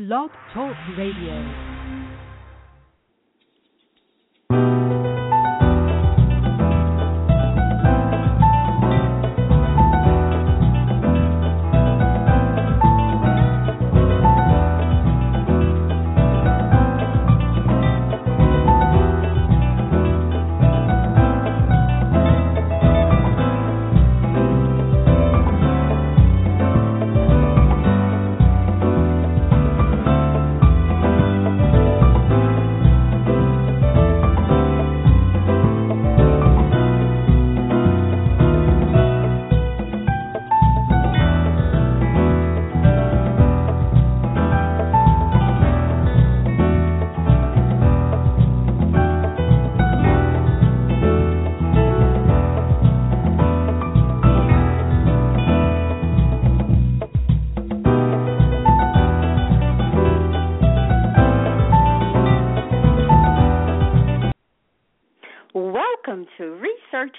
Blog Talk Radio.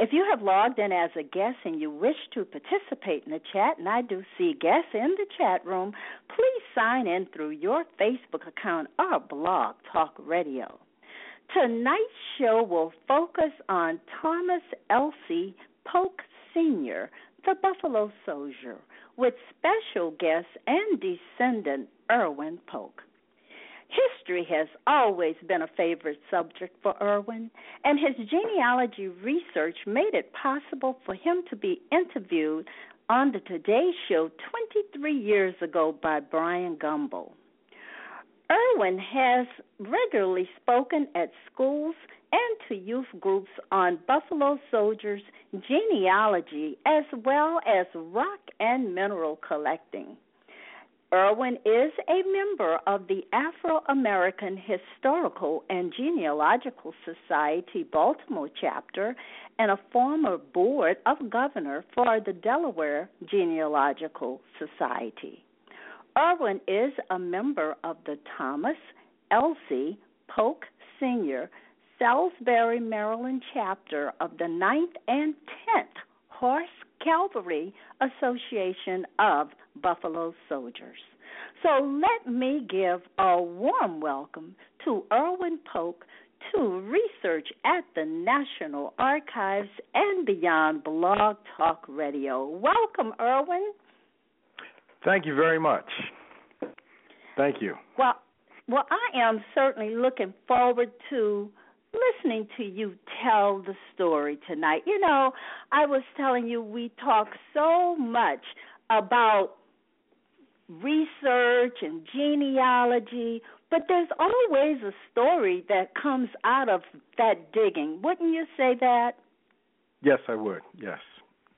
If you have logged in as a guest and you wish to participate in the chat, and I do see guests in the chat room, please sign in through your Facebook account or Blog Talk Radio. Tonight's show will focus on Thomas Elzey Polk Sr., the Buffalo Soldier, with special guest and descendant Erwin Polk. History has always been a favorite subject for Erwin, and his genealogy research made it possible for him to be interviewed on the Today Show 23 years ago by Bryant Gumbel. Erwin has regularly spoken at schools and to youth groups on Buffalo soldiers' genealogy as well as rock and mineral collecting. Erwin is a member of the Afro American Historical and Genealogical Society Baltimore chapter and a former board of governor for the Delaware Genealogical Society. Erwin is a member of the Thomas Elzey Polk Sr. Salisbury, Maryland chapter of the 9th and 10th Horse Cavalry Association of Buffalo Soldiers. So let me give a warm welcome to Erwin Polk to research at the National Archives and Beyond Blog Talk Radio. Welcome, Erwin. Thank you very much. Thank you. Well, well, I am certainly looking forward to listening to you tell the story tonight. You know, I was telling you we talk so much about research and genealogy, but there's always a story that comes out of that digging. Wouldn't you say that? Yes, I would. Yes.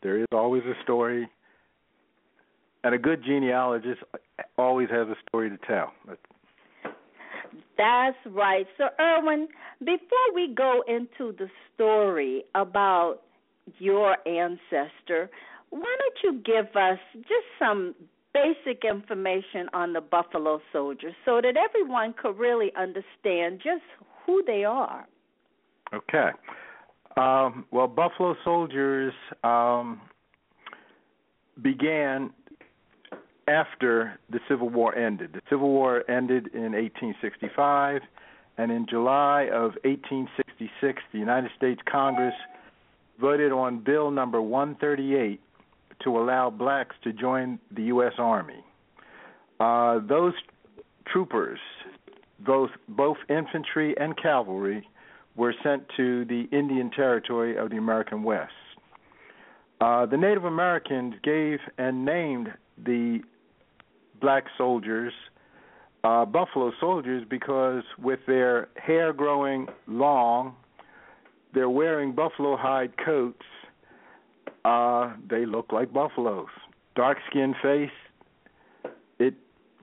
There is always a story. And a good genealogist always has a story to tell. Right. So, Erwin, before we go into the story about your ancestor, why don't you give us just some basic information on the Buffalo Soldiers so that everyone could really understand just who they are? Okay. Um, well, Buffalo Soldiers um, began after the Civil War ended. The Civil War ended in 1865, and in July of 1866, the United States Congress voted on Bill number 138 to allow blacks to join the U.S. Army. Uh, those troopers, both both infantry and cavalry, were sent to the Indian Territory of the American West. Uh, the Native Americans gave and named the black soldiers, uh, buffalo soldiers, because with their hair growing long, they're wearing buffalo hide coats. Uh, they look like buffaloes. Dark skinned face. It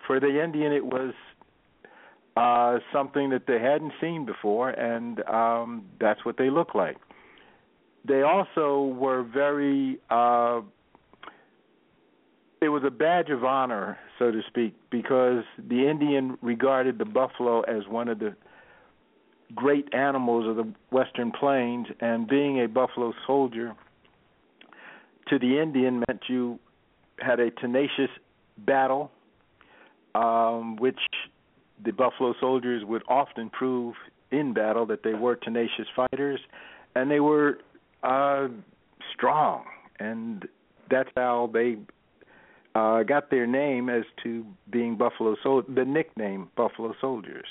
for the Indian, it was uh, something that they hadn't seen before, and um, that's what they look like. They also were very. Uh, it was a badge of honor, so to speak, because the Indian regarded the buffalo as one of the great animals of the Western Plains, and being a buffalo soldier to the Indian meant you had a tenacious battle, um, which the Buffalo Soldiers would often prove in battle that they were tenacious fighters, and they were uh, strong, and that's how they uh, got their name as to being Buffalo Sol- the nickname Buffalo Soldiers.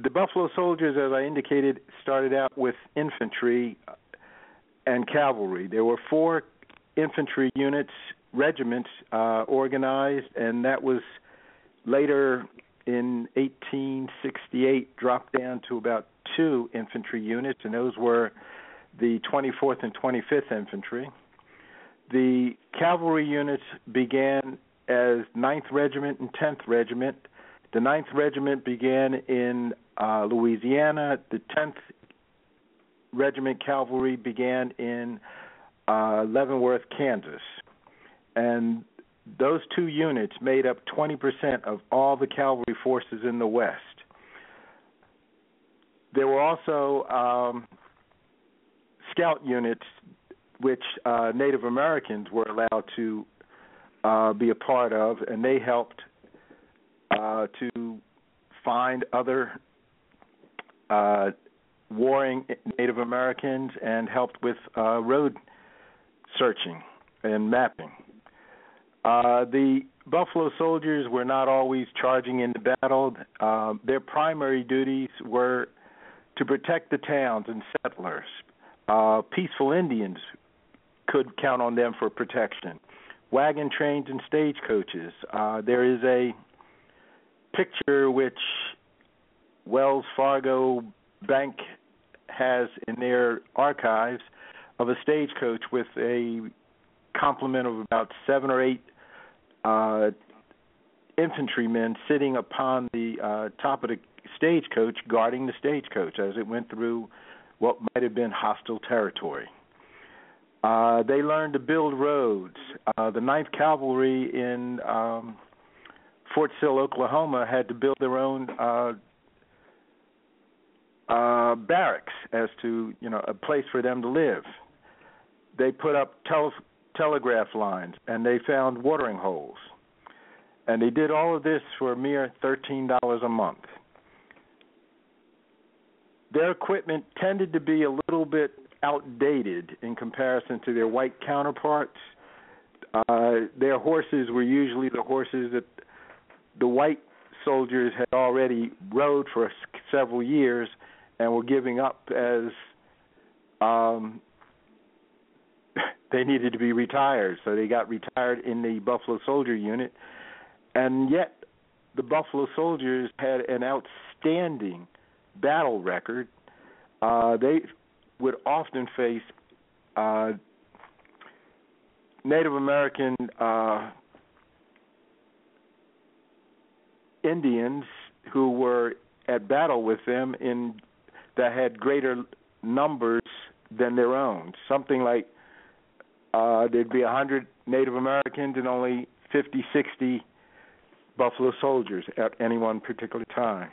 The Buffalo Soldiers, as I indicated, started out with infantry and cavalry. There were four infantry units, regiments uh, organized, and that was later in 1868 dropped down to about two infantry units, and those were the 24th and 25th Infantry. The cavalry units began as 9th Regiment and 10th Regiment. The 9th Regiment began in uh, Louisiana. The 10th Regiment Cavalry began in uh, Leavenworth, Kansas. And those two units made up 20% of all the cavalry forces in the West. There were also um, scout units, which uh, Native Americans were allowed to uh, be a part of, and they helped uh, to find other uh, warring Native Americans and helped with uh, road searching and mapping. Uh, the Buffalo Soldiers were not always charging into battle. Uh, their primary duties were to protect the towns and settlers. Uh, peaceful Indians could count on them for protection. Wagon trains and stagecoaches. Uh, there is a picture which Wells Fargo Bank has in their archives of a stagecoach with a complement of about seven or eight uh, infantrymen sitting upon the uh, top of the stagecoach, guarding the stagecoach as it went through what might have been hostile territory. Uh, they learned to build roads. Uh, the Ninth Cavalry in um, Fort Sill, Oklahoma, had to build their own uh, uh, barracks as to you know a place for them to live. They put up tele- telegraph lines and they found watering holes. And they did all of this for a mere $13 a month. Their equipment tended to be a little bit outdated in comparison to their white counterparts. Uh, their horses were usually the horses that the white soldiers had already rode for several years and were giving up as um, they needed to be retired, so they got retired in the Buffalo Soldier unit. And yet, the Buffalo Soldiers had an outstanding battle record. Uh, they would often face uh, Native American uh, Indians who were at battle with them in that had greater numbers than their own. Something like uh, there'd be 100 Native Americans and only 50, 60 Buffalo soldiers at any one particular time.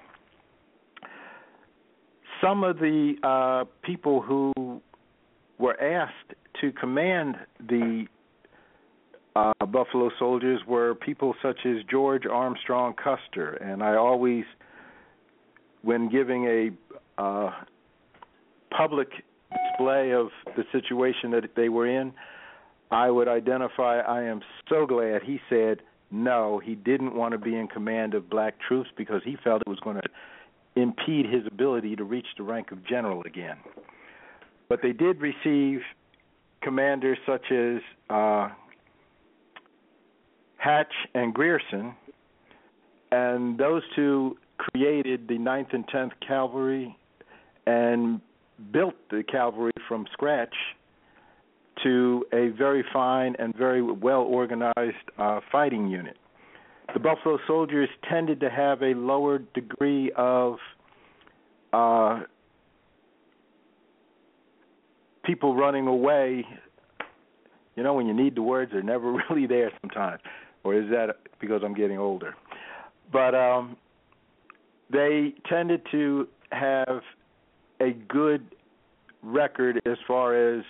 Some of the uh, people who were asked to command the uh, Buffalo soldiers were people such as George Armstrong Custer, and I always, when giving a uh, public display of the situation that they were in, I would identify I am so glad he said no, he didn't want to be in command of black troops because he felt it was going to impede his ability to reach the rank of general again. But they did receive commanders such as uh, Hatch and Grierson, and those two created the 9th and 10th Cavalry and built the cavalry from scratch to a very fine and very well organized uh, fighting unit. The Buffalo Soldiers tended to have a lower degree of uh, people running away. You know, when you need the words, they're never really there sometimes. Or is that because I'm getting older? But um, they tended to have a good record as far as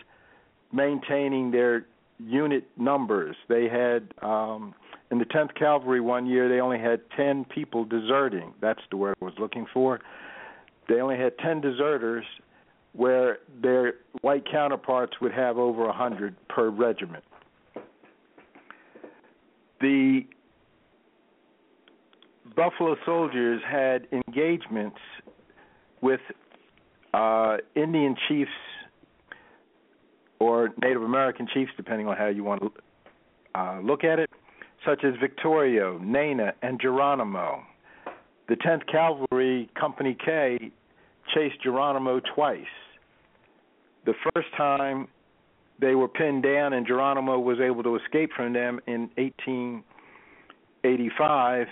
maintaining their unit numbers. They had um, in the 10th Cavalry one year they only had 10 people deserting. That's the word I was looking for. They only had 10 deserters where their white counterparts would have over 100 per regiment. The Buffalo Soldiers had engagements with uh, Indian chiefs or Native American chiefs, depending on how you want to uh, look at it, such as Victorio, Nana, and Geronimo. The 10th Cavalry, Company K, chased Geronimo twice. The first time they were pinned down and Geronimo was able to escape from them in 1885,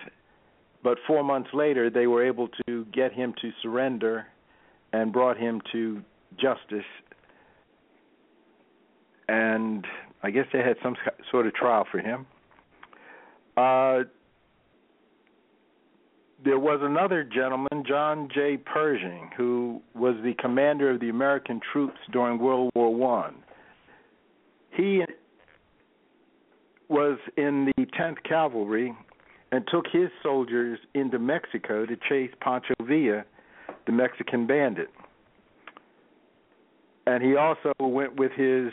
but four months later they were able to get him to surrender and brought him to justice and I guess they had some sort of trial for him. Uh, there was another gentleman, John J. Pershing, who was the commander of the American troops during World War One. He was in the 10th Cavalry and took his soldiers into Mexico to chase Pancho Villa, the Mexican bandit. And he also went with his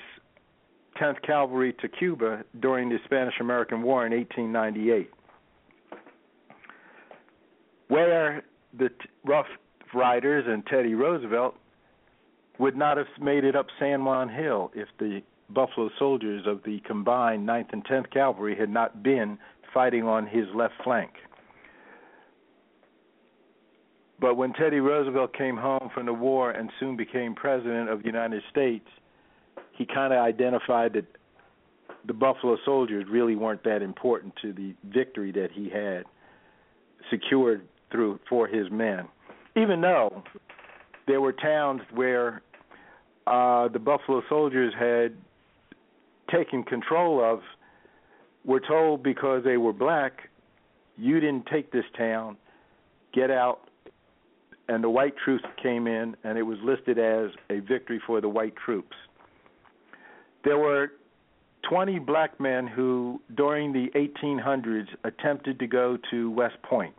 10th Cavalry to Cuba during the Spanish American War in 1898, where the Rough Riders and Teddy Roosevelt would not have made it up San Juan Hill if the Buffalo soldiers of the combined 9th and 10th Cavalry had not been fighting on his left flank. But when Teddy Roosevelt came home from the war and soon became president of the United States, he kind of identified that the Buffalo Soldiers really weren't that important to the victory that he had secured through for his men. Even though there were towns where uh, the Buffalo Soldiers had taken control of, were told because they were black, you didn't take this town, get out. And the white troops came in, and it was listed as a victory for the white troops. There were 20 black men who, during the 1800s, attempted to go to West Point.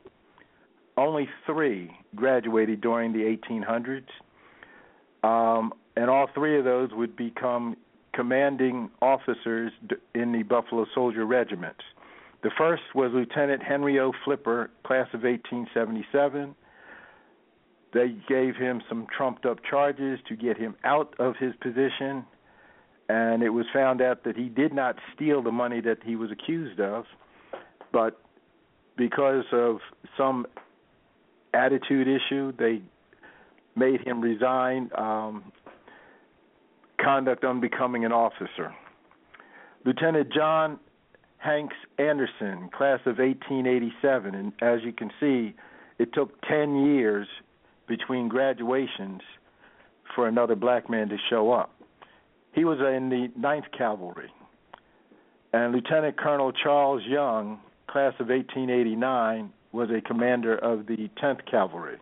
Only three graduated during the 1800s, um, and all three of those would become commanding officers in the Buffalo Soldier Regiment. The first was Lieutenant Henry O. Flipper, class of 1877. They gave him some trumped up charges to get him out of his position and it was found out that he did not steal the money that he was accused of, but because of some attitude issue, they made him resign, um, conduct unbecoming an officer. Lieutenant John Hanks Anderson, class of 1887, and as you can see, it took 10 years between graduations for another black man to show up. He was in the Ninth Cavalry. And Lieutenant Colonel Charles Young, class of 1889, was a commander of the 10th Cavalry.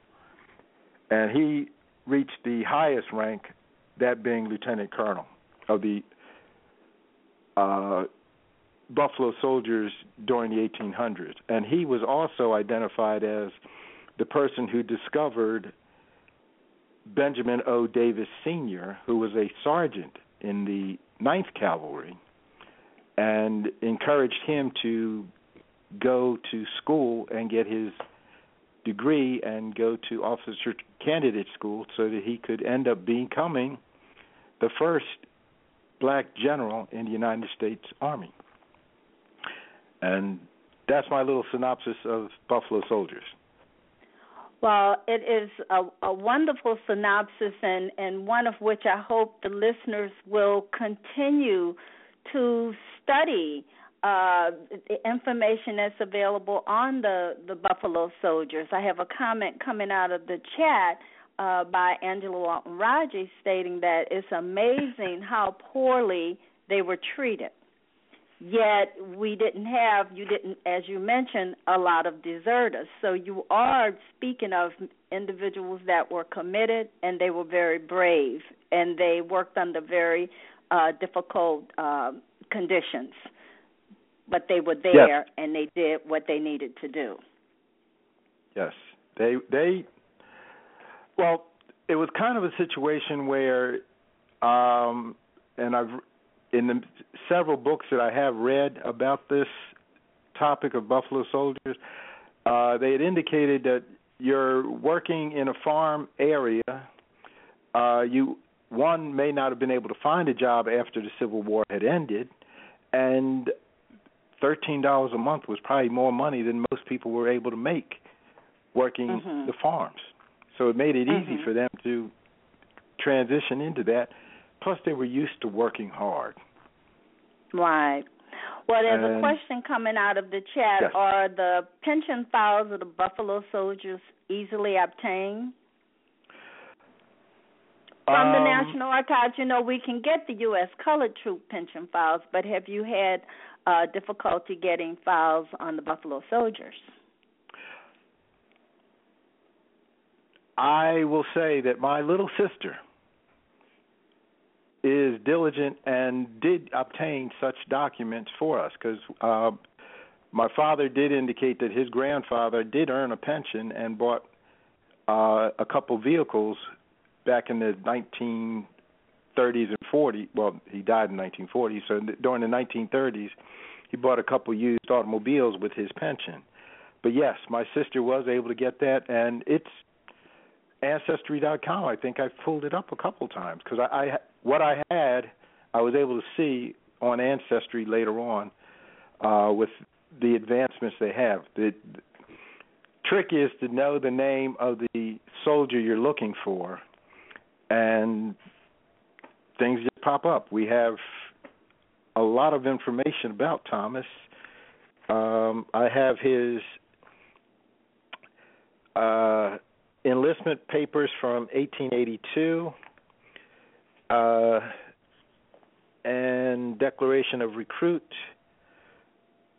And he reached the highest rank, that being Lieutenant Colonel of the uh, Buffalo Soldiers during the 1800s. And he was also identified as the person who discovered Benjamin O. Davis Sr., who was a sergeant in the Ninth Cavalry and encouraged him to go to school and get his degree and go to officer candidate school so that he could end up becoming the first black general in the United States Army. And that's my little synopsis of Buffalo Soldiers. Well, it is a, a wonderful synopsis, and, and one of which I hope the listeners will continue to study uh, information that's available on the the Buffalo Soldiers. I have a comment coming out of the chat uh, by Angela Walton Raji stating that it's amazing how poorly they were treated. Yet we didn't have you didn't as you mentioned a lot of deserters. So you are speaking of individuals that were committed and they were very brave and they worked under very uh, difficult uh, conditions but they were there yes. and they did what they needed to do. Yes, they they. Well, it was kind of a situation where, um, and I've in the several books that I have read about this topic of buffalo soldiers, uh, they had indicated that you're working in a farm area. Uh, you one may not have been able to find a job after the Civil War had ended, and thirteen dollars a month was probably more money than most people were able to make working mm-hmm. the farms. So it made it mm-hmm. easy for them to transition into that. Plus, they were used to working hard. Right. Well, there's and, a question coming out of the chat. Yes. Are the pension files of the Buffalo Soldiers easily obtained? From um, the National Archives, you know, we can get the U.S. colored troop pension files, but have you had uh, difficulty getting files on the Buffalo Soldiers? I will say that my little sister is diligent and did obtain such documents for us because uh, my father did indicate that his grandfather did earn a pension and bought uh, a couple vehicles back in the 1930s and 40s. Well, he died in 1940, so during the 1930s, he bought a couple used automobiles with his pension. But yes, my sister was able to get that, and it's ancestry.com. I think I've pulled it up a couple times because I, I what I had, I was able to see on Ancestry later on uh, with the advancements they have. The, the trick is to know the name of the soldier you're looking for, and things just pop up. We have a lot of information about Thomas. Um, I have his uh, enlistment papers from 1882 uh, and declaration of recruit,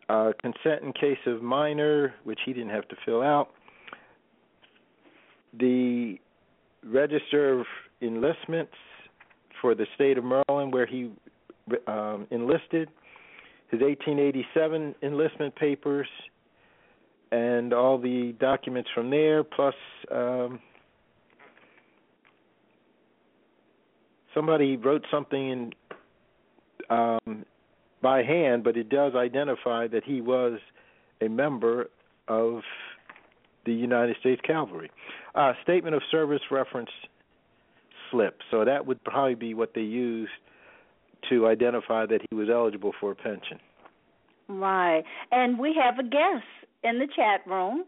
uh, consent in case of minor, which he didn't have to fill out, the register of enlistments for the state of Maryland where he um, enlisted, his 1887 enlistment papers, and all the documents from there, plus um, somebody wrote something in um, by hand, but it does identify that he was a member of the United States Cavalry. Uh, statement of service reference slip. So that would probably be what they used to identify that he was eligible for a pension. Right. And we have a guest in the chat room,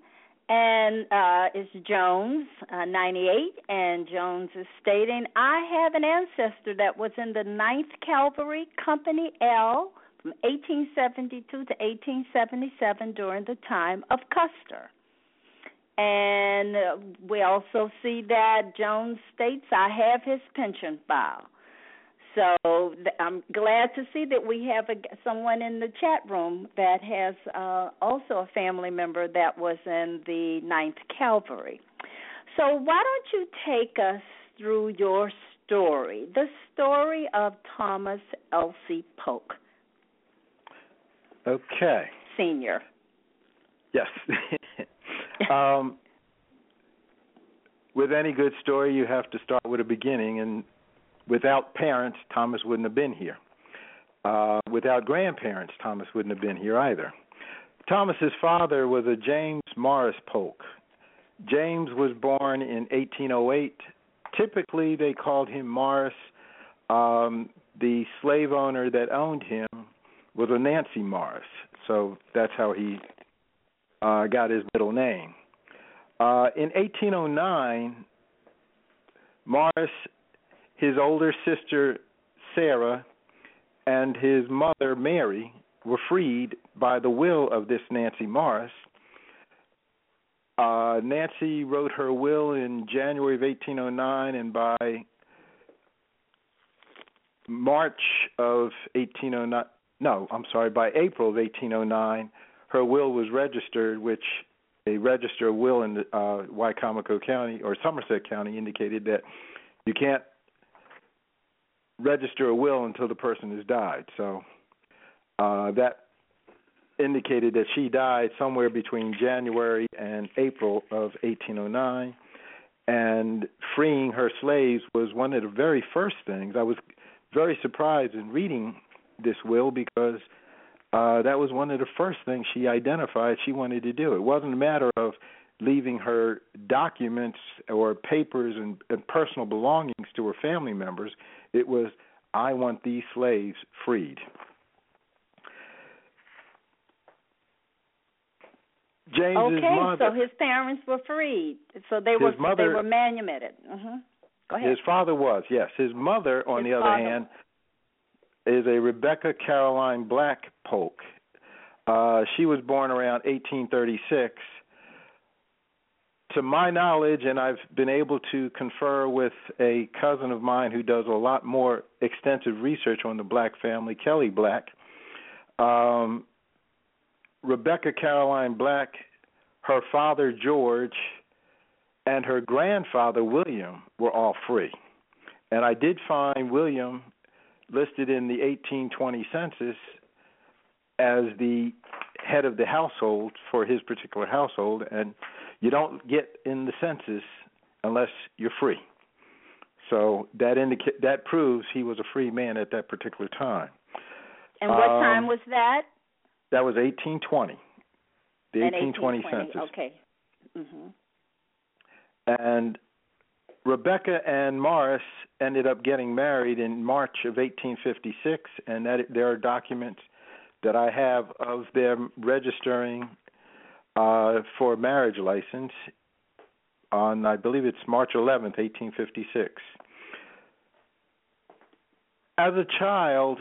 and uh, it's Jones, uh, 98, and Jones is stating, I have an ancestor that was in the Ninth Cavalry, Company L, from 1872 to 1877 during the time of Custer. And uh, we also see that Jones states, I have his pension file. So I'm glad to see that we have a, someone in the chat room that has uh, also a family member that was in the Ninth Calvary. So why don't you take us through your story, the story of Thomas Elzey Polk? Okay. Senior. Yes. um, with any good story, you have to start with a beginning, and without parents, Thomas wouldn't have been here. Uh, without grandparents, Thomas wouldn't have been here either. Thomas's father was a James Morris Polk. James was born in 1808. Typically, they called him Morris. Um, the slave owner that owned him was a Nancy Morris, so that's how he uh, got his middle name. Uh, in 1809, Morris, his older sister Sarah, and his mother Mary were freed by the will of this Nancy Morris. Uh, Nancy wrote her will in January of 1809, and by March of 1809, no, I'm sorry, by April of 1809, her will was registered, which a register of will in uh, Wicomico County or Somerset County indicated that you can't register a will until the person has died. So uh, that indicated that she died somewhere between January and April of 1809. And freeing her slaves was one of the very first things. I was very surprised in reading this will because uh, that was one of the first things she identified she wanted to do. It wasn't a matter of leaving her documents or papers and, and personal belongings to her family members. It was, I want these slaves freed. James's okay, mother, so his parents were freed. So they were mother, they were manumitted. Mm-hmm. Go ahead. His father was, yes. His mother, on his the other father. hand, is a Rebecca Caroline Black Polk. Uh, she was born around 1836. To my knowledge, and I've been able to confer with a cousin of mine who does a lot more extensive research on the Black family, Kelly Black. Um, Rebecca Caroline Black, her father George, and her grandfather William were all free. And I did find William listed in the 1820 census as the head of the household for his particular household, and you don't get in the census unless you're free. So that indica- that proves he was a free man at that particular time. And what Um, time was that? That was 1820. The 1820 1820. census. Okay. Mhm. And Rebecca and Morris ended up getting married in March of 1856, and that there are documents that I have of them registering uh, for a marriage license on, I believe it's March 11th, 1856. As a child,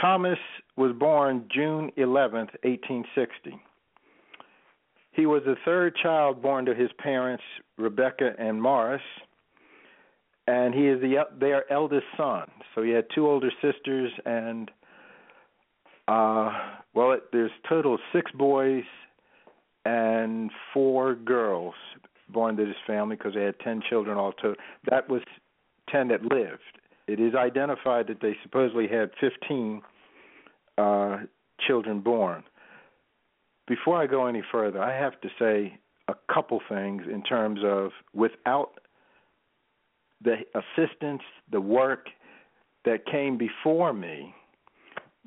Thomas was born June 11th, 1860. He was the third child born to his parents, Rebecca and Morris, and he is the their eldest son. So he had two older sisters, and uh, well, it, there's total six boys and four girls born to this family because they had ten children all total. That was ten that lived. It is identified that they supposedly had 15 uh, children born. Before I go any further, I have to say a couple things in terms of without the assistance, the work that came before me,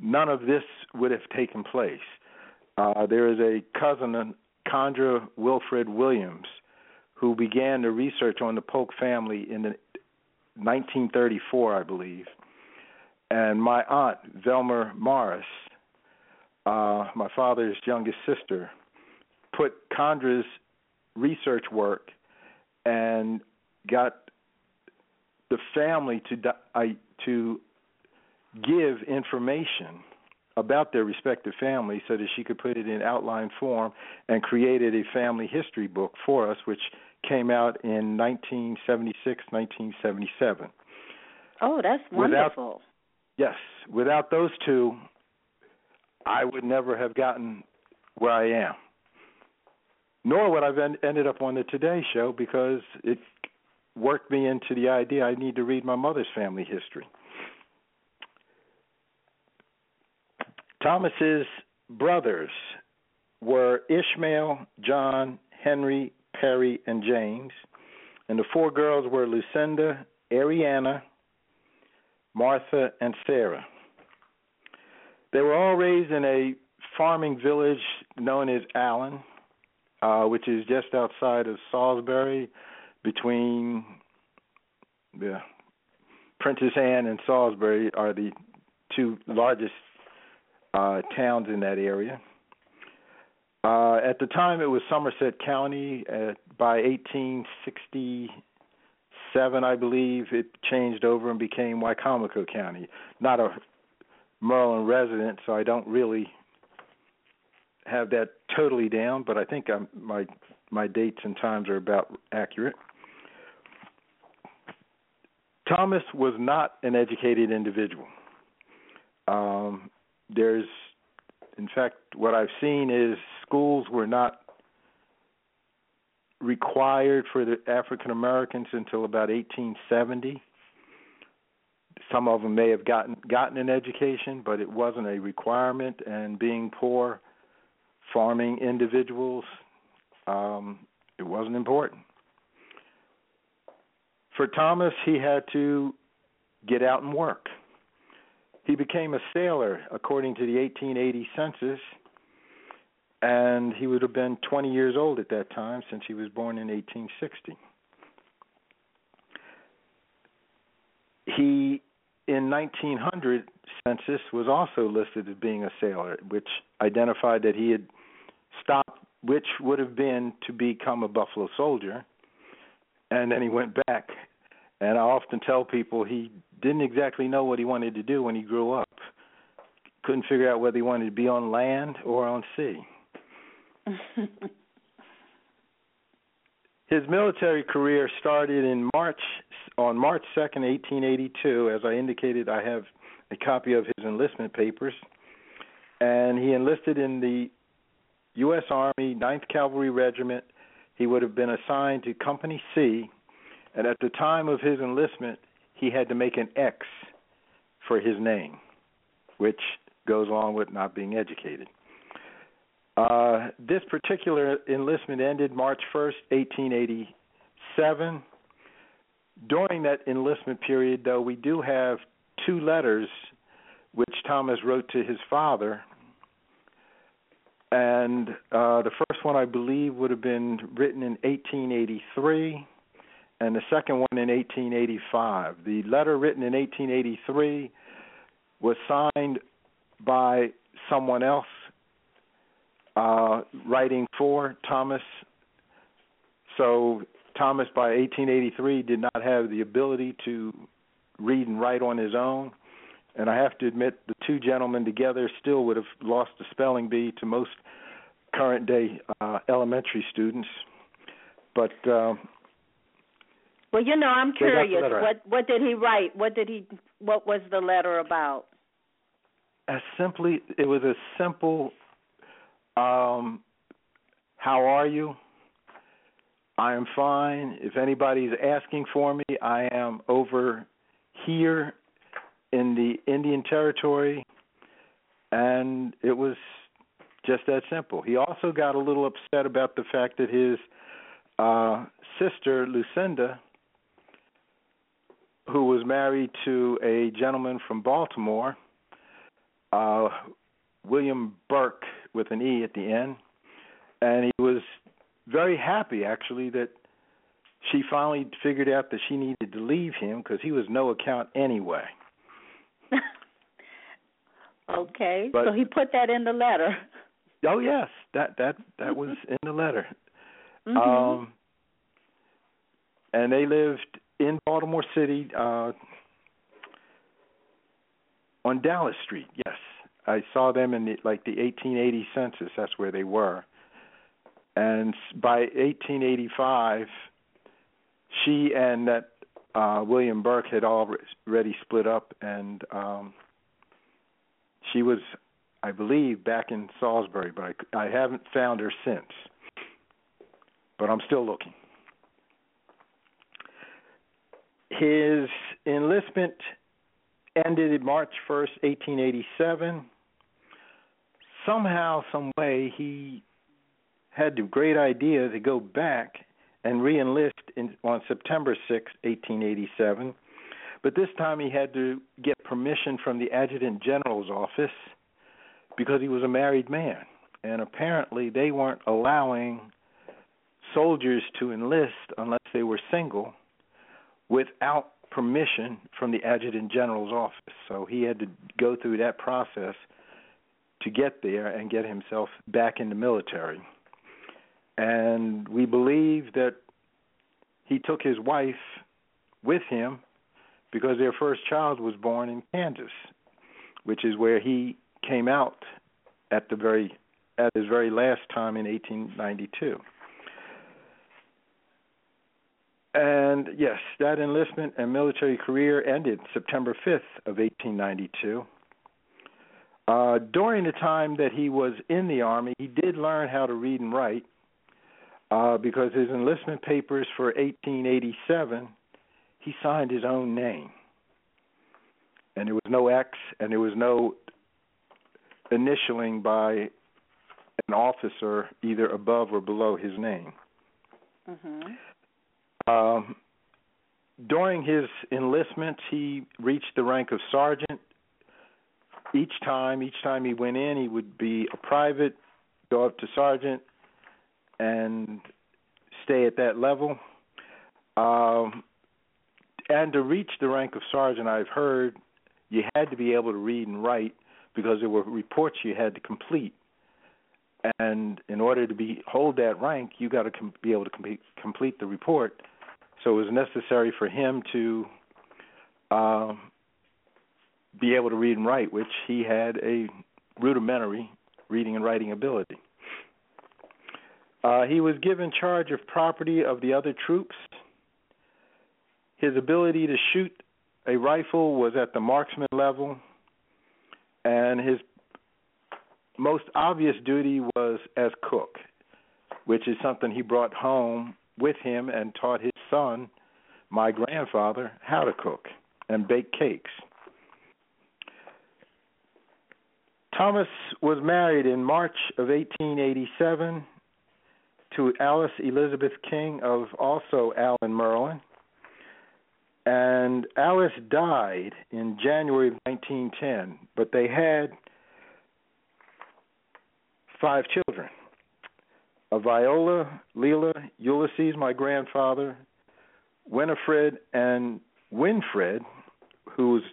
none of this would have taken place. Uh, there is a cousin, Condra Wilfred Williams, who began the research on the Polk family in the 1934, I believe. And my aunt, Velma Morris, uh, my father's youngest sister, put Condra's research work and got the family to I, to give information about their respective families so that she could put it in outline form and created a family history book for us, which came out in 1976, 1977. Oh, that's Without- wonderful. Yes, without those two, I would never have gotten where I am. Nor would I've en- ended up on the Today Show because it worked me into the idea I need to read my mother's family history. Thomas's brothers were Ishmael, John, Henry, Perry, and James, and the four girls were Lucinda, Ariana, Martha, and Sarah. They were all raised in a farming village known as Allen, uh, which is just outside of Salisbury, between the Princess Anne and Salisbury are the two largest uh, towns in that area. Uh, at the time, it was Somerset County. Uh, by 1867, I believe, it changed over and became Wicomico County. Not a Maryland resident, so I don't really have that totally down, but I think I'm, my my dates and times are about accurate. Thomas was not an educated individual. Um, there's, in fact, what I've seen is schools were not required for the African Americans until about 1870. Some of them may have gotten gotten an education, but it wasn't a requirement. And being poor, farming individuals, um, it wasn't important. For Thomas, he had to get out and work. He became a sailor according to the 1880 census, and he would have been 20 years old at that time since he was born in 1860. He, in 1900 census, was also listed as being a sailor, which identified that he had stopped, which would have been to become a Buffalo soldier, and then he went back. And I often tell people he didn't exactly know what he wanted to do when he grew up. Couldn't figure out whether he wanted to be on land or on sea. His military career started in March on March 2nd, 1882. As I indicated, I have a copy of his enlistment papers, and he enlisted in the U.S. Army 9th Cavalry Regiment. He would have been assigned to Company C, and at the time of his enlistment, he had to make an X for his name, which goes along with not being educated. Uh, this particular enlistment ended March 1st, 1887. During that enlistment period, though, we do have two letters which Thomas wrote to his father. And uh, the first one, I believe, would have been written in 1883 and the second one in 1885. The letter written in 1883 was signed by someone else uh, writing for Thomas. So Thomas, by 1883, did not have the ability to read and write on his own. And I have to admit, the two gentlemen together still would have lost the spelling bee to most current day uh, elementary students. But uh, well, you know, I'm curious. What what did he write? What did he? What was the letter about? As simply, it was a simple. Um, how are you? I am fine. If anybody's asking for me, I am over here in the Indian Territory, and it was just that simple. He also got a little upset about the fact that his uh, sister Lucinda who was married to a gentleman from Baltimore, uh, William Burke with an E at the end, and he was very happy actually that she finally figured out that she needed to leave him because he was no account anyway. okay, but, so he put that in the letter. Oh yes, that that that was in the letter. Mm-hmm. Um, and they lived in Baltimore City uh, on Dallas Street. Yes, I saw them in the, like the 1880 census. That's where they were. And by 1885, she and that uh, William Burke had already split up, and um, she was, I believe, back in Salisbury, but I, I haven't found her since. But I'm still looking. His enlistment ended March 1st, 1887. Somehow, some way, he had the great idea to go back and reenlist in, on September 6, 1887. But this time he had to get permission from the Adjutant General's office because he was a married man. And apparently they weren't allowing soldiers to enlist unless they were single without permission from the adjutant general's office. So he had to go through that process to get there and get himself back in the military. And we believe that he took his wife with him because their first child was born in Kansas. which is where he came out at the very at his very last time in 1892. And yes, that enlistment and military career ended September 5th of 1892. Uh, during the time that he was in the army, he did learn how to read and write uh, because his enlistment papers for 1887, he signed his own name. And there was no X and there was no initialing by an officer either above or below his name. Mm-hmm. Um, during his enlistment, he reached the rank of sergeant. Each time, each time he went in, he would be a private, go up to sergeant, and stay at that level. Um, and to reach the rank of sergeant, I've heard you had to be able to read and write because there were reports you had to complete. And in order to be hold that rank, you got to com- be able to com- complete the report. So it was necessary for him to um, be able to read and write, which he had a rudimentary reading and writing ability. Uh, he was given charge of property of the other troops. His ability to shoot a rifle was at the marksman level, and his most obvious duty was as cook, which is something he brought home with him and taught his son, my grandfather, how to cook and bake cakes. Thomas was married in March of 1887 to Alice Elizabeth King of also Allen, Maryland. And Alice died in January of 1910, but they had five children. A Viola, Leela, Ulysses, my grandfather, Winifred, and Winfred, whose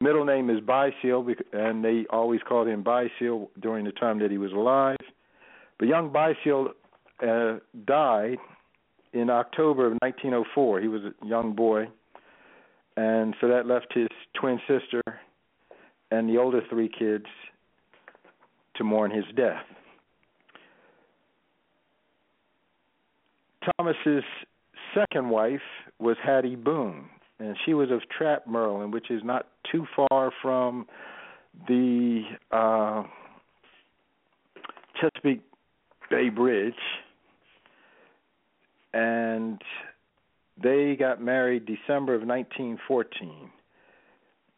middle name is Byseal, and they always called him Byseal during the time that he was alive. But young Byseal uh, died in October of 1904. He was a young boy, and so that left his twin sister and the older three kids to mourn his death. Thomas's second wife was Hattie Boone, and she was of Trappe, Maryland, which is not too far from the uh, Chesapeake Bay Bridge and they got married December of 1914.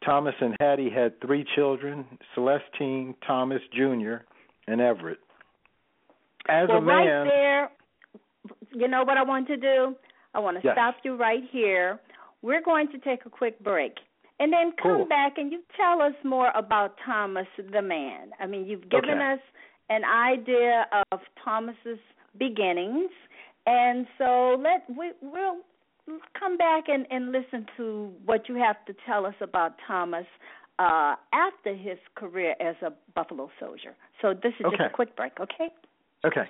Thomas and Hattie had three children: Celestine, Thomas Jr., and Everett. As well, a man, right there, you know what I want to do? I want to Yes. stop you right here. We're going to take a quick break. And then come Cool. back and you tell us more about Thomas the man. I mean, you've given Okay. us an idea of Thomas's beginnings, and so let we we'll come back and, and listen to what you have to tell us about Thomas uh, after his career as a Buffalo soldier. So this is just a quick break, okay? okay.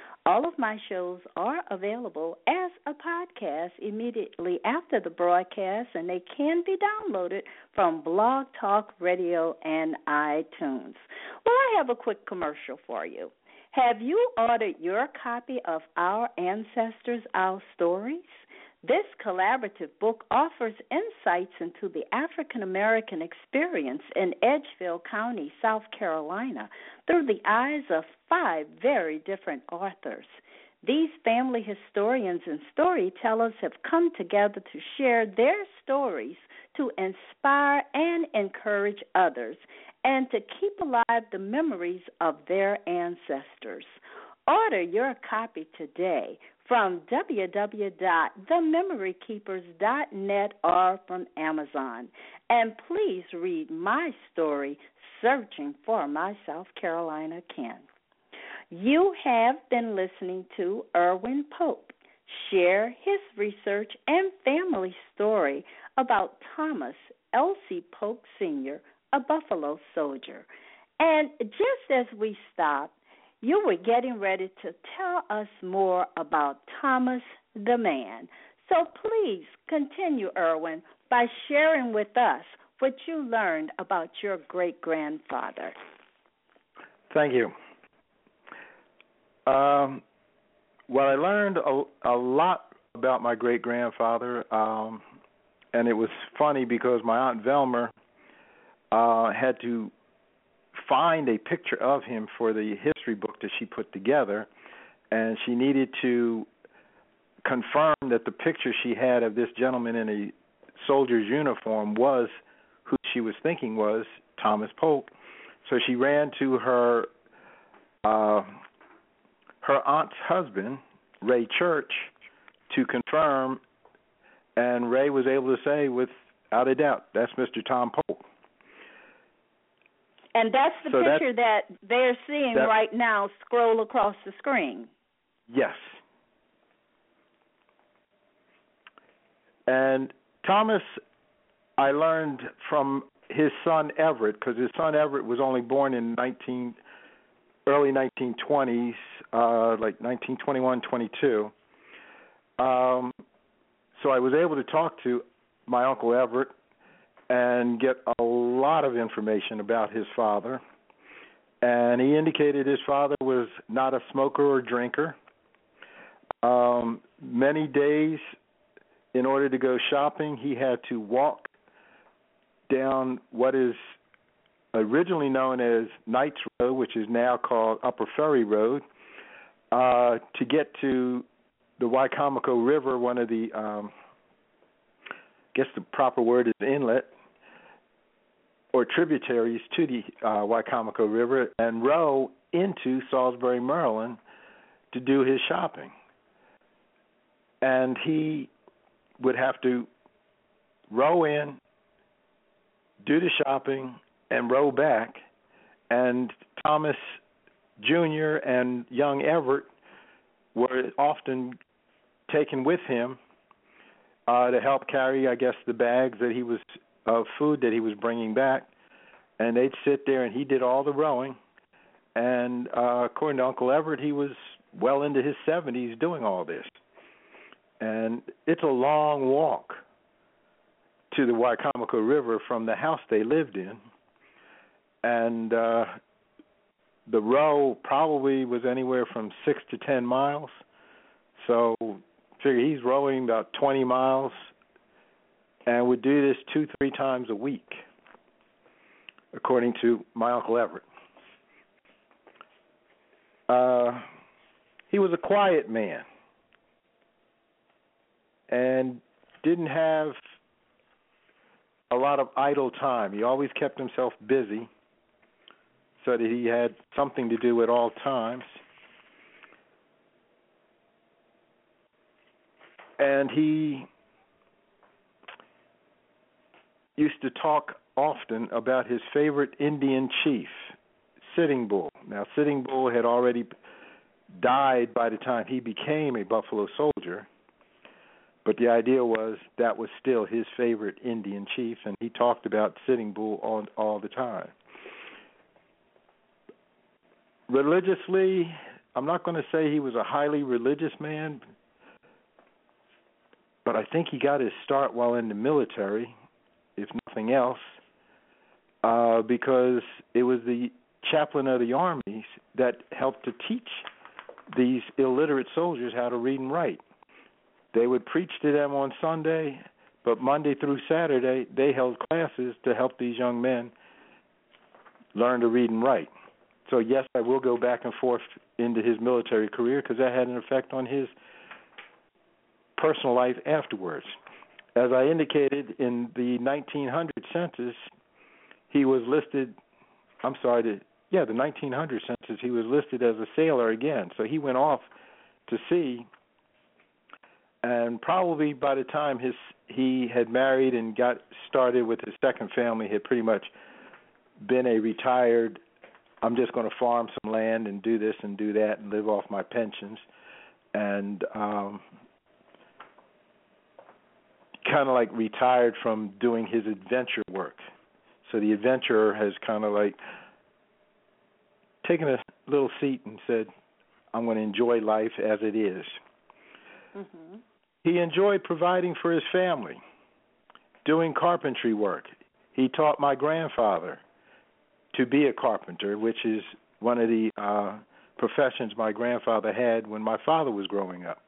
All of my shows are available as a podcast immediately after the broadcast, and they can be downloaded from Blog Talk Radio and iTunes. Well, I have a quick commercial for you. Have you ordered your copy of Our Ancestors, Our Stories? This collaborative book offers insights into the African American experience in Edgefield County, South Carolina, through the eyes of five very different authors. These family historians and storytellers have come together to share their stories to inspire and encourage others and to keep alive the memories of their ancestors. Order your copy today from www.thememorykeepers.net or from Amazon. And please read my story, Searching for My South Carolina Kin. You have been listening to Erwin Polk share his research and family story about Thomas Elzey Polk Sr., a Buffalo soldier. And just as we stopped, you were getting ready to tell us more about Thomas the Man. So please continue, Erwin, by sharing with us what you learned about your great grandfather. Thank you. Um, well, I learned a, a lot about my great grandfather, um, and it was funny because my aunt Velmer uh, had to find a picture of him for the history book that she put together, and she needed to confirm that the picture she had of this gentleman in a soldier's uniform was who she was thinking was Thomas Polk. So she ran to her uh, her aunt's husband, Ray Church, to confirm, and Ray was able to say without a doubt, that's Mr. Tom Polk. And that's the so picture that they're seeing that, right now scroll across the screen. Yes. And Thomas, I learned from his son Everett, because his son Everett was only born in 19 early 1920s, uh, like 1921, 22. Um, so I was able to talk to my uncle Everett and get a lot of information about his father. And he indicated his father was not a smoker or drinker. Um, many days, in order to go shopping, he had to walk down what is originally known as Knights Road, which is now called Upper Ferry Road, uh, to get to the Wicomico River, one of the, um, I guess the proper word is inlet, or tributaries to the uh, Wicomico River and row into Salisbury, Maryland to do his shopping. And he would have to row in, do the shopping, and row back. And Thomas Jr. and young Everett were often taken with him uh, to help carry, I guess, the bags that he was of food that he was bringing back, and they'd sit there and he did all the rowing. And uh, according to Uncle Everett, he was well into his 70s doing all this. And it's a long walk to the Wicomico River from the house they lived in. And uh, the row probably was anywhere from six to ten miles. So figure he's rowing about 20 miles and would do this two, three times a week, according to my Uncle Everett. Uh, he was a quiet man and didn't have a lot of idle time. He always kept himself busy so that he had something to do at all times. and he used to talk often about his favorite Indian chief, Sitting Bull. Now, Sitting Bull had already died by the time he became a Buffalo soldier, but the idea was that was still his favorite Indian chief, and he talked about Sitting Bull all, all the time. Religiously, I'm not going to say he was a highly religious man, but I think he got his start while in the military, if nothing else, uh, because it was the chaplain of the armies that helped to teach these illiterate soldiers how to read and write. They would preach to them on Sunday, but Monday through Saturday they held classes to help these young men learn to read and write. So yes, I will go back and forth into his military career because that had an effect on his personal life afterwards. As I indicated in the 1900 census, he was listed. I'm sorry, the, yeah, the 1900 census, he was listed as a sailor again. So he went off to sea, and probably by the time his he had married and got started with his second family, had pretty much been a retired. I'm just going to farm some land and do this and do that and live off my pensions, and um, kind of like retired from doing his adventure work. So the adventurer has kind of like taken a little seat and said, I'm going to enjoy life as it is. Mm-hmm. He enjoyed providing for his family, doing carpentry work. He taught my grandfather to be a carpenter, which is one of the uh, professions my grandfather had when my father was growing up.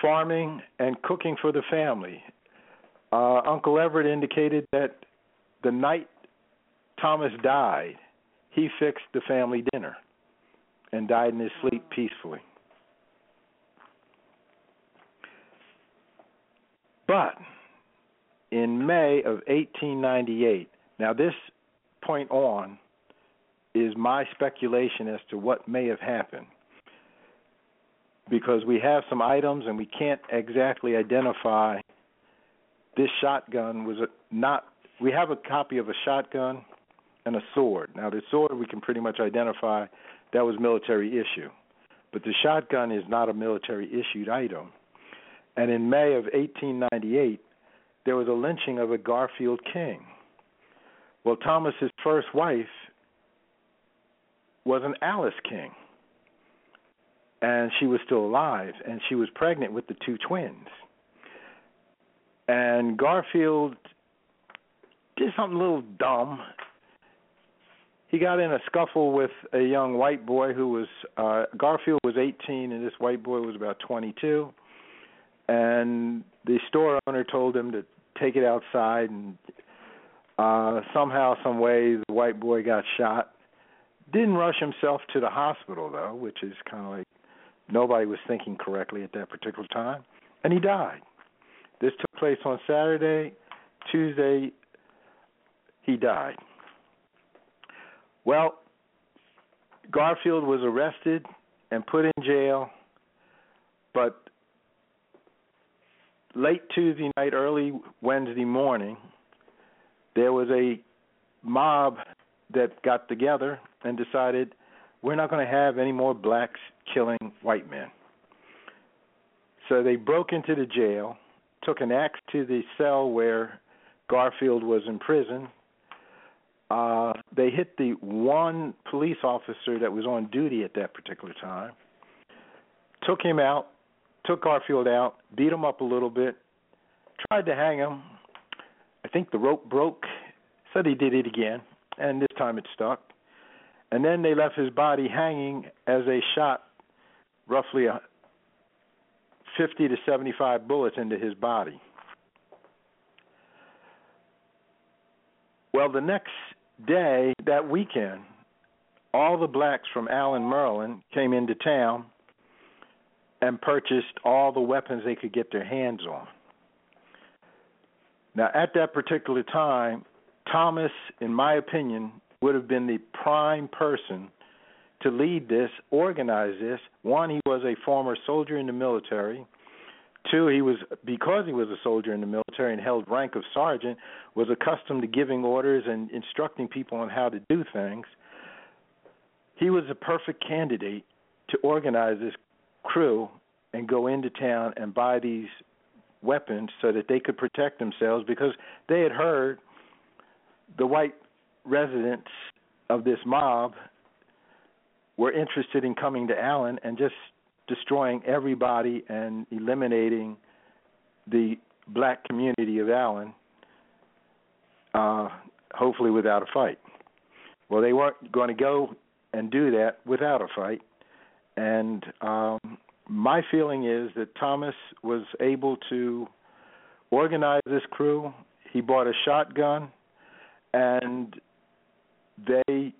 Farming and cooking for the family. Uh, Uncle Everett indicated that the night Thomas died, he fixed the family dinner and died in his sleep peacefully. But in May of 1898, now this point on is my speculation as to what may have happened because we have some items and we can't exactly identify this shotgun was not we have a copy of a shotgun and a sword. Now the sword we can pretty much identify that was military issue. But the shotgun is not a military issued item. And in May of 1898, there was a lynching of a Garfield King. Well, Thomas's first wife was an Alice King. And she was still alive, and she was pregnant with the two twins. And Garfield did something a little dumb. He got in a scuffle with a young white boy who was uh Garfield was 18 and this white boy was about 22 and the store owner told him to take it outside and uh somehow some way the white boy got shot didn't rush himself to the hospital though which is kind of like nobody was thinking correctly at that particular time. And he died. This took place on saturday. Tuesday he died. Well garfield was arrested and put in jail. But late Tuesday night, early Wednesday morning, there was a mob that got together and decided we're not going to have any more blacks killing white men. So they broke into the jail, took an axe to the cell where Garfield was in prison. Uh, they hit the one police officer that was on duty at that particular time, took him out, took Garfield out, beat him up a little bit, tried to hang him. I think the rope broke. Said he did it again, and this time it stuck. And then they left his body hanging as they shot roughly a 50 to 75 bullets into his body. Well, the next day, that weekend, all the blacks from Allen, Maryland came into town and purchased all the weapons they could get their hands on. Now, at that particular time, Thomas, in my opinion, would have been the prime person to lead this, organize this. One, he was a former soldier in the military. two, he was because he was a soldier in the military and held rank of sergeant, was accustomed to giving orders and instructing people on how to do things. He was a perfect candidate to organize this crew and go into town and buy these weapons so that they could protect themselves because they had heard the white residents of this mob were interested in coming to Allen and just destroying everybody and eliminating the black community of Allen, uh, hopefully without a fight. Well, they weren't going to go and do that without a fight. And um, my feeling is that Thomas was able to organize this crew. He bought a shotgun, and they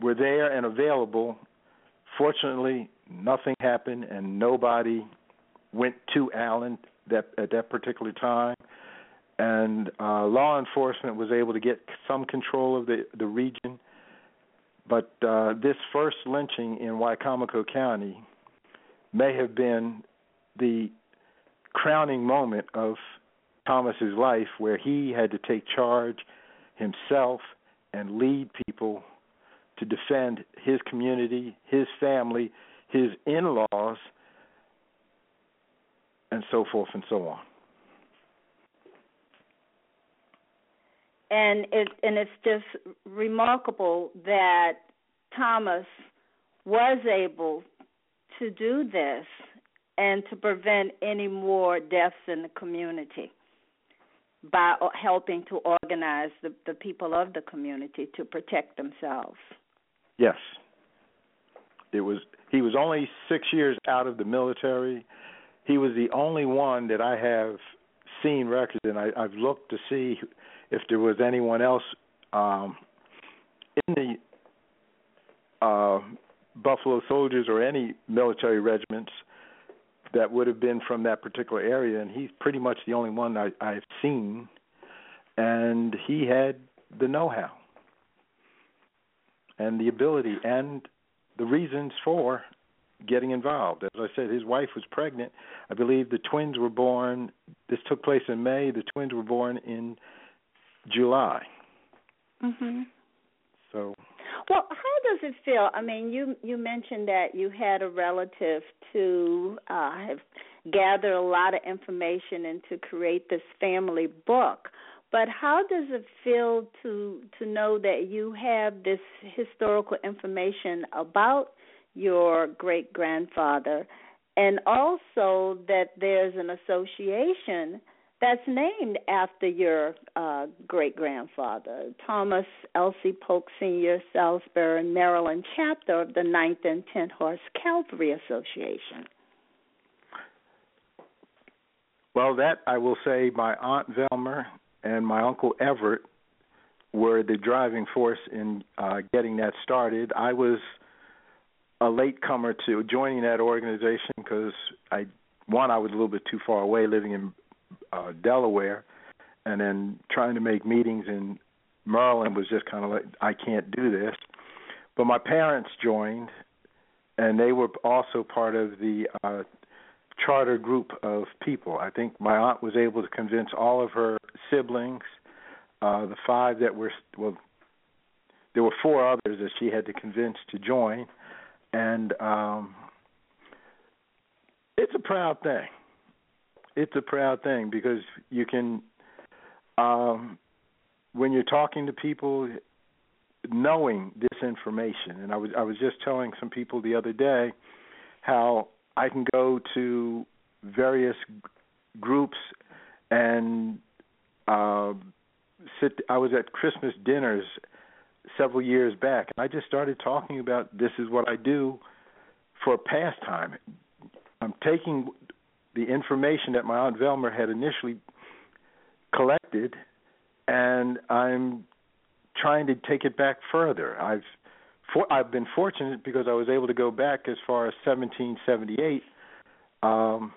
were there and available. Fortunately, nothing happened, and nobody went to Allen that at that particular time. And uh, law enforcement was able to get some control of the the region. But uh, this first lynching in Wicomico County may have been the crowning moment of Thomas's life, where he had to take charge himself and lead people to defend his community, his family, his in-laws, and so forth and so on. And it and it's just remarkable that Thomas was able to do this and to prevent any more deaths in the community by helping to organize the, the people of the community to protect themselves. Yes. It was he was only 6 years out of the military. He was the only one that I have seen records and I I've looked to see if there was anyone else um in the uh Buffalo Soldiers or any military regiments that would have been from that particular area, and he's pretty much the only one I, I've seen. And he had the know-how and the ability and the reasons for getting involved. As I said, his wife was pregnant. I believe the twins were born. This took place in May. The twins were born in July. Mhm. So well, how does it feel? I mean, you you mentioned that you had a relative to uh, have gathered a lot of information and to create this family book. But how does it feel to to know that you have this historical information about your great grandfather, and also that there's an association that's named after your uh, great grandfather, Thomas Elzey Polk Sr., Salisbury, Maryland chapter of the Ninth and Tenth Horse Cavalry Association. Well, that I will say, my aunt Velmer and my uncle Everett were the driving force in uh, getting that started. I was a latecomer to joining that organization because I one I was a little bit too far away, living in uh, Delaware, and then trying to make meetings in Maryland was just kind of like I can't do this. But my parents joined, and they were also part of the uh, charter group of people. I think my aunt was able to convince all of her siblings, uh, the five that were well, there were four others that she had to convince to join, and um, it's a proud thing it's a proud thing because you can um when you're talking to people knowing this information and I was I was just telling some people the other day how I can go to various groups and uh sit I was at Christmas dinners several years back and I just started talking about this is what I do for pastime. I'm taking the information that my aunt Velmer had initially collected, and I'm trying to take it back further. I've for, I've been fortunate because I was able to go back as far as 1778 um,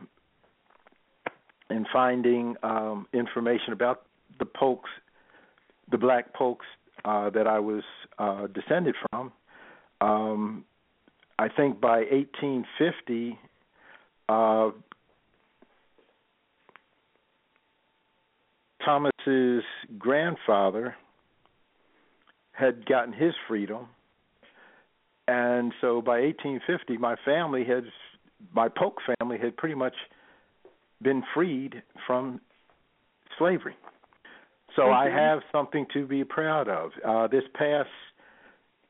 and finding um, information about the Polks, the Black Polks uh, that I was uh, descended from. Um, I think by 1850, uh, Thomas's grandfather had gotten his freedom and so by 1850, my family had, my Polk family had pretty much been freed from slavery. So mm-hmm. I have something to be proud of. Uh, this past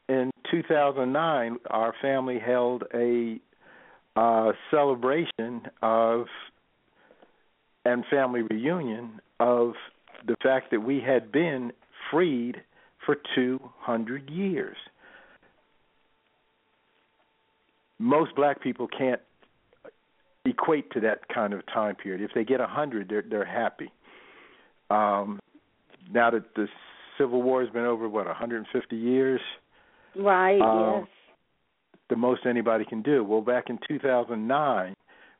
in 2009, our family held a uh, celebration of and family reunion of the fact that we had been freed for 200 years. Most black people can't equate to that kind of time period. If they get a 100, they're they're happy. Um, now that the Civil War has been over, what 150 years? Right. Uh, yes. The most anybody can do. Well, back in 2009,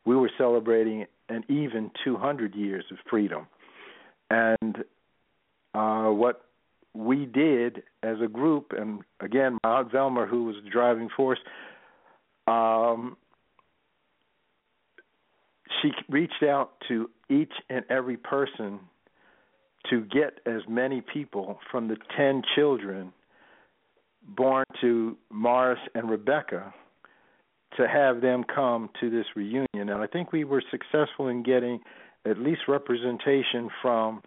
we were celebrating an even 200 years of freedom, and uh, what we did as a group, and again, my aunt Velma, who was the driving force, um, she reached out to each and every person to get as many people from the 10 children born to Morris and Rebecca to have them come to this reunion. And I think we were successful in getting at least representation from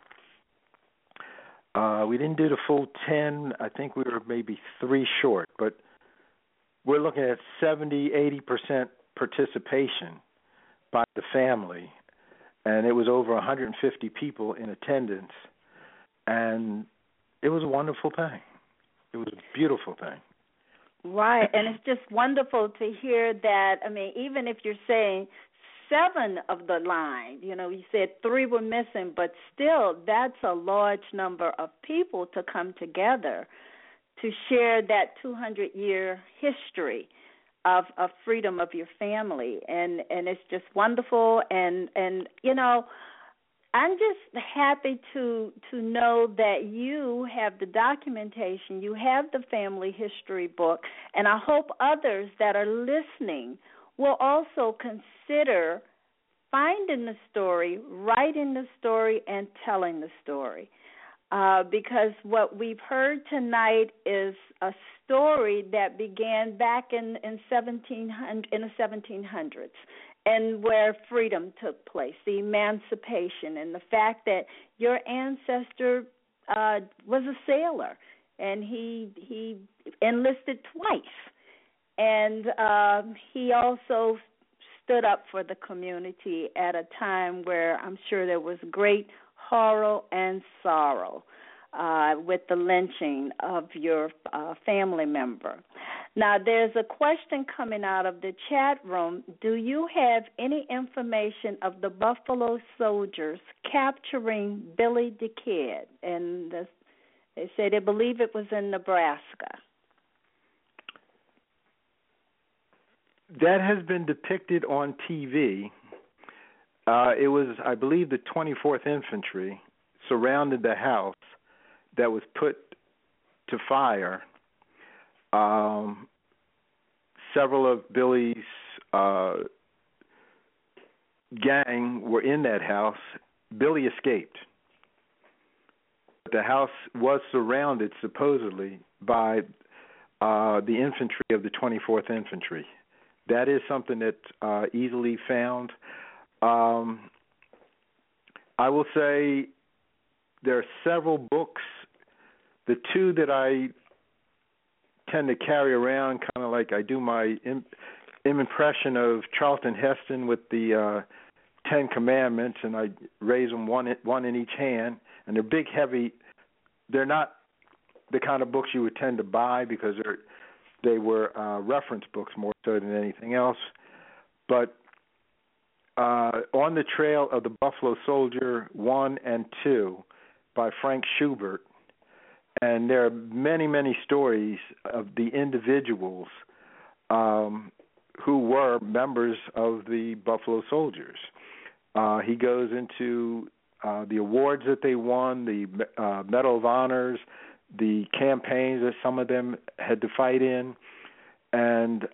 uh we didn't do the full 10. I think we were maybe 3 short, but we're looking at 70 80% participation by the family and it was over 150 people in attendance and it was a wonderful thing. It was a beautiful thing. Right, and it's just wonderful to hear that. I mean, even if you're saying seven of the line, you know, you said three were missing, but still, that's a large number of people to come together to share that 200 year history of of freedom of your family and and it's just wonderful and and you know I'm just happy to to know that you have the documentation, you have the family history book, and I hope others that are listening will also consider finding the story, writing the story, and telling the story. Uh, because what we've heard tonight is a story that began back in in 1700 in the 1700s and where freedom took place, the emancipation, and the fact that your ancestor uh, was a sailor and he he enlisted twice, and uh, he also stood up for the community at a time where I'm sure there was great horror and sorrow uh, with the lynching of your uh, family member. Now, there's a question coming out of the chat room. Do you have any information of the Buffalo Soldiers capturing Billy the Kid? And the, they say they believe it was in Nebraska. That has been depicted on TV. Uh, it was, I believe, the 24th Infantry surrounded the house that was put to fire, um, several of Billy's uh, gang were in that house. Billy escaped. The house was surrounded supposedly by uh, the infantry of the 24th Infantry. That is something that uh, easily found. Um, I will say there are several books the two that I tend to carry around, kind of like I do my Im- impression of Charlton Heston with the uh, Ten Commandments, and I raise them one one in each hand, and they're big, heavy. They're not the kind of books you would tend to buy because they're they were uh, reference books more so than anything else. But uh, on the trail of the Buffalo Soldier one and two by Frank Schubert and there are many, many stories of the individuals um, who were members of the Buffalo Soldiers. Uh, he goes into uh, the awards that they won, the uh, Medal of Honors, the campaigns that some of them had to fight in, and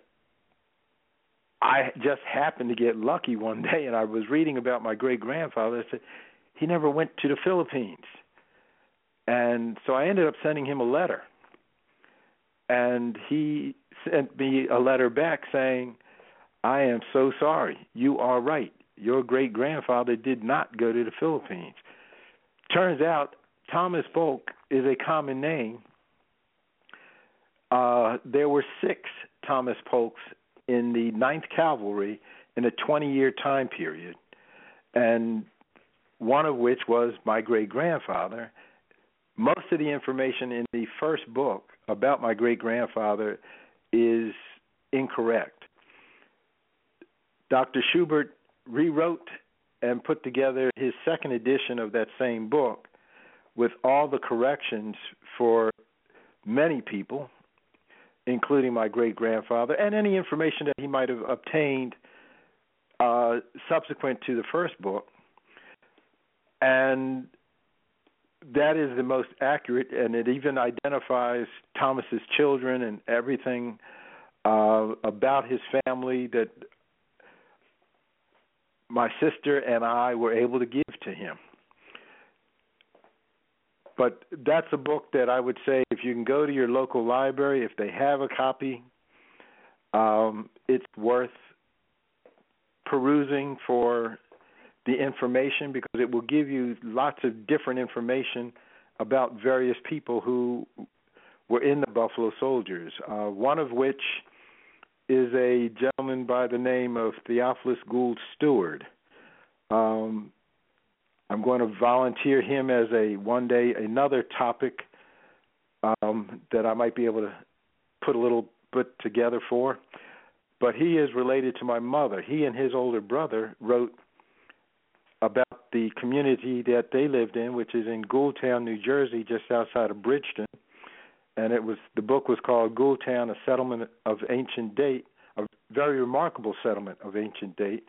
I just happened to get lucky one day, and I was reading about my great grandfather. I said, he never went to the Philippines. And so I ended up sending him a letter. And he sent me a letter back saying, I am so sorry. You are right. Your great grandfather did not go to the Philippines. Turns out Thomas Polk is a common name. Uh, there were six Thomas Polks in the Ninth Cavalry in a 20 year time period, and one of which was my great grandfather. Most of the information in the first book about my great grandfather is incorrect. Dr. Schubert rewrote and put together his second edition of that same book with all the corrections for many people, including my great grandfather, and any information that he might have obtained uh, subsequent to the first book. And that is the most accurate, and it even identifies Thomas's children and everything uh, about his family that my sister and I were able to give to him. But that's a book that I would say if you can go to your local library, if they have a copy, um, it's worth perusing for the information because it will give you lots of different information about various people who were in the Buffalo Soldiers. Uh, one of which is a gentleman by the name of Theophilus Gould Stewart. Um, I'm going to volunteer him as a one day another topic um, that I might be able to put a little bit together for. But he is related to my mother. He and his older brother wrote about the community that they lived in, which is in Gouldtown, New Jersey, just outside of Bridgeton and it was the book was called Gouldtown, a settlement of ancient date, a very remarkable settlement of ancient date.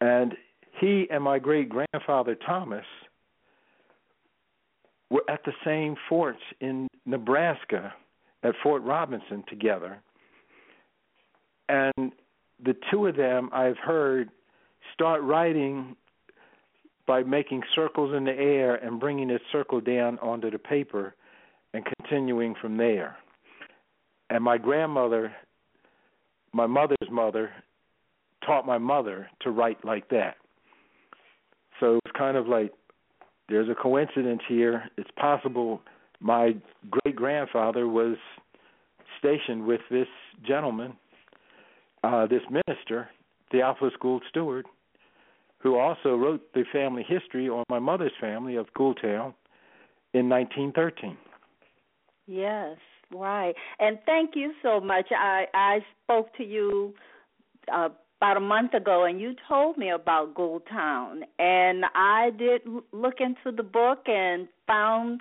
And he and my great grandfather Thomas were at the same forts in Nebraska at Fort Robinson together. And the two of them, I've heard, start writing by making circles in the air and bringing a circle down onto the paper and continuing from there. And my grandmother, my mother's mother, taught my mother to write like that. So it's kind of like there's a coincidence here. It's possible my great grandfather was stationed with this gentleman, uh, this minister, Theophilus Gould Stewart, who also wrote the family history on my mother's family of Gouldtown in 1913. Yes, right. And thank you so much. I I spoke to you uh, about a month ago, and you told me about Gouldtown, and I did look into the book and found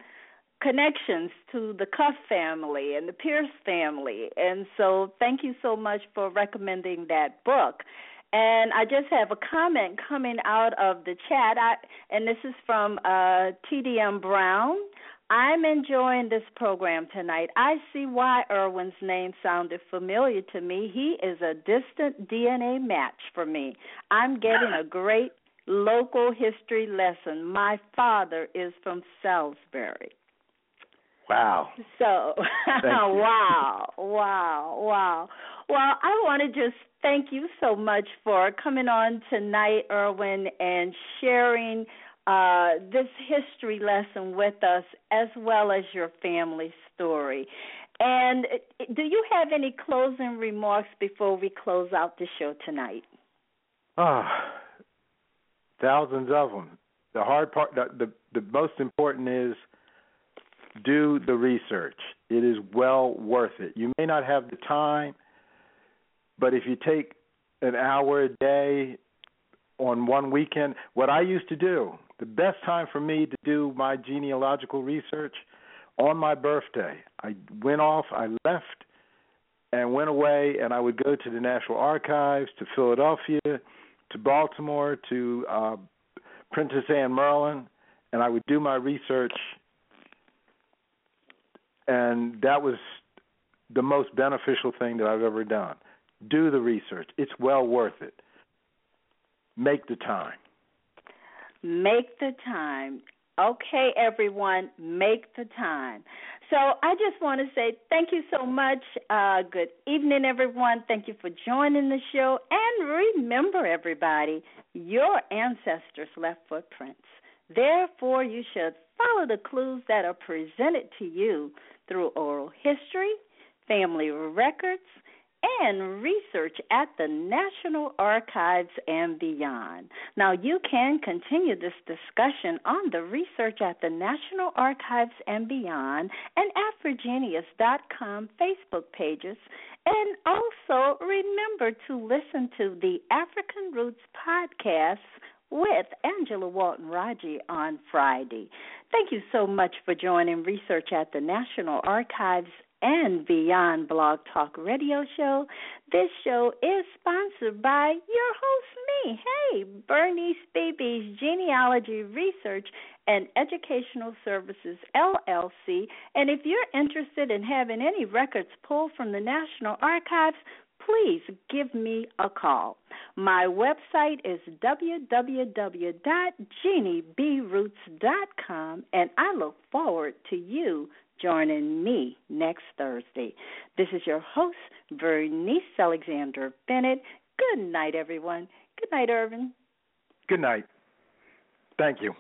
connections to the Cuff family and the Pierce family. And so, thank you so much for recommending that book. And I just have a comment coming out of the chat, I, and this is from uh, TDM Brown. I'm enjoying this program tonight. I see why Erwin's name sounded familiar to me. He is a distant DNA match for me. I'm getting a great local history lesson. My father is from Salisbury. Wow. So, wow, wow, wow. Well, I want to just thank you so much for coming on tonight, Irwin, and sharing uh, this history lesson with us as well as your family story. And uh, do you have any closing remarks before we close out the show tonight? Ah, thousands of them. The hard part, the, the the most important is do the research. It is well worth it. You may not have the time, but if you take an hour a day on one weekend, what I used to do, the best time for me to do my genealogical research on my birthday. I went off, I left and went away and I would go to the National Archives, to Philadelphia, to Baltimore, to uh Princess Anne Maryland, and I would do my research and that was the most beneficial thing that I've ever done. Do the research. It's well worth it. Make the time. Make the time. Okay, everyone, make the time. So I just want to say thank you so much. Uh, good evening, everyone. Thank you for joining the show. And remember, everybody, your ancestors left footprints. Therefore, you should follow the clues that are presented to you through oral history, family records, and research at the National Archives and beyond. Now, you can continue this discussion on the research at the National Archives and beyond and at Virginius.com Facebook pages. And also remember to listen to the African Roots podcast with Angela Walton Raji on Friday. Thank you so much for joining research at the National Archives and Beyond Blog Talk Radio Show. This show is sponsored by your host, me. Hey, Bernice Beebe's Genealogy Research and Educational Services, LLC. And if you're interested in having any records pulled from the National Archives, please give me a call. My website is www.jeanniebroots.com, and I look forward to you joining me next Thursday. This is your host, Bernice Alexander Bennett. Good night, everyone. Good night, Erwin. Good night. Thank you.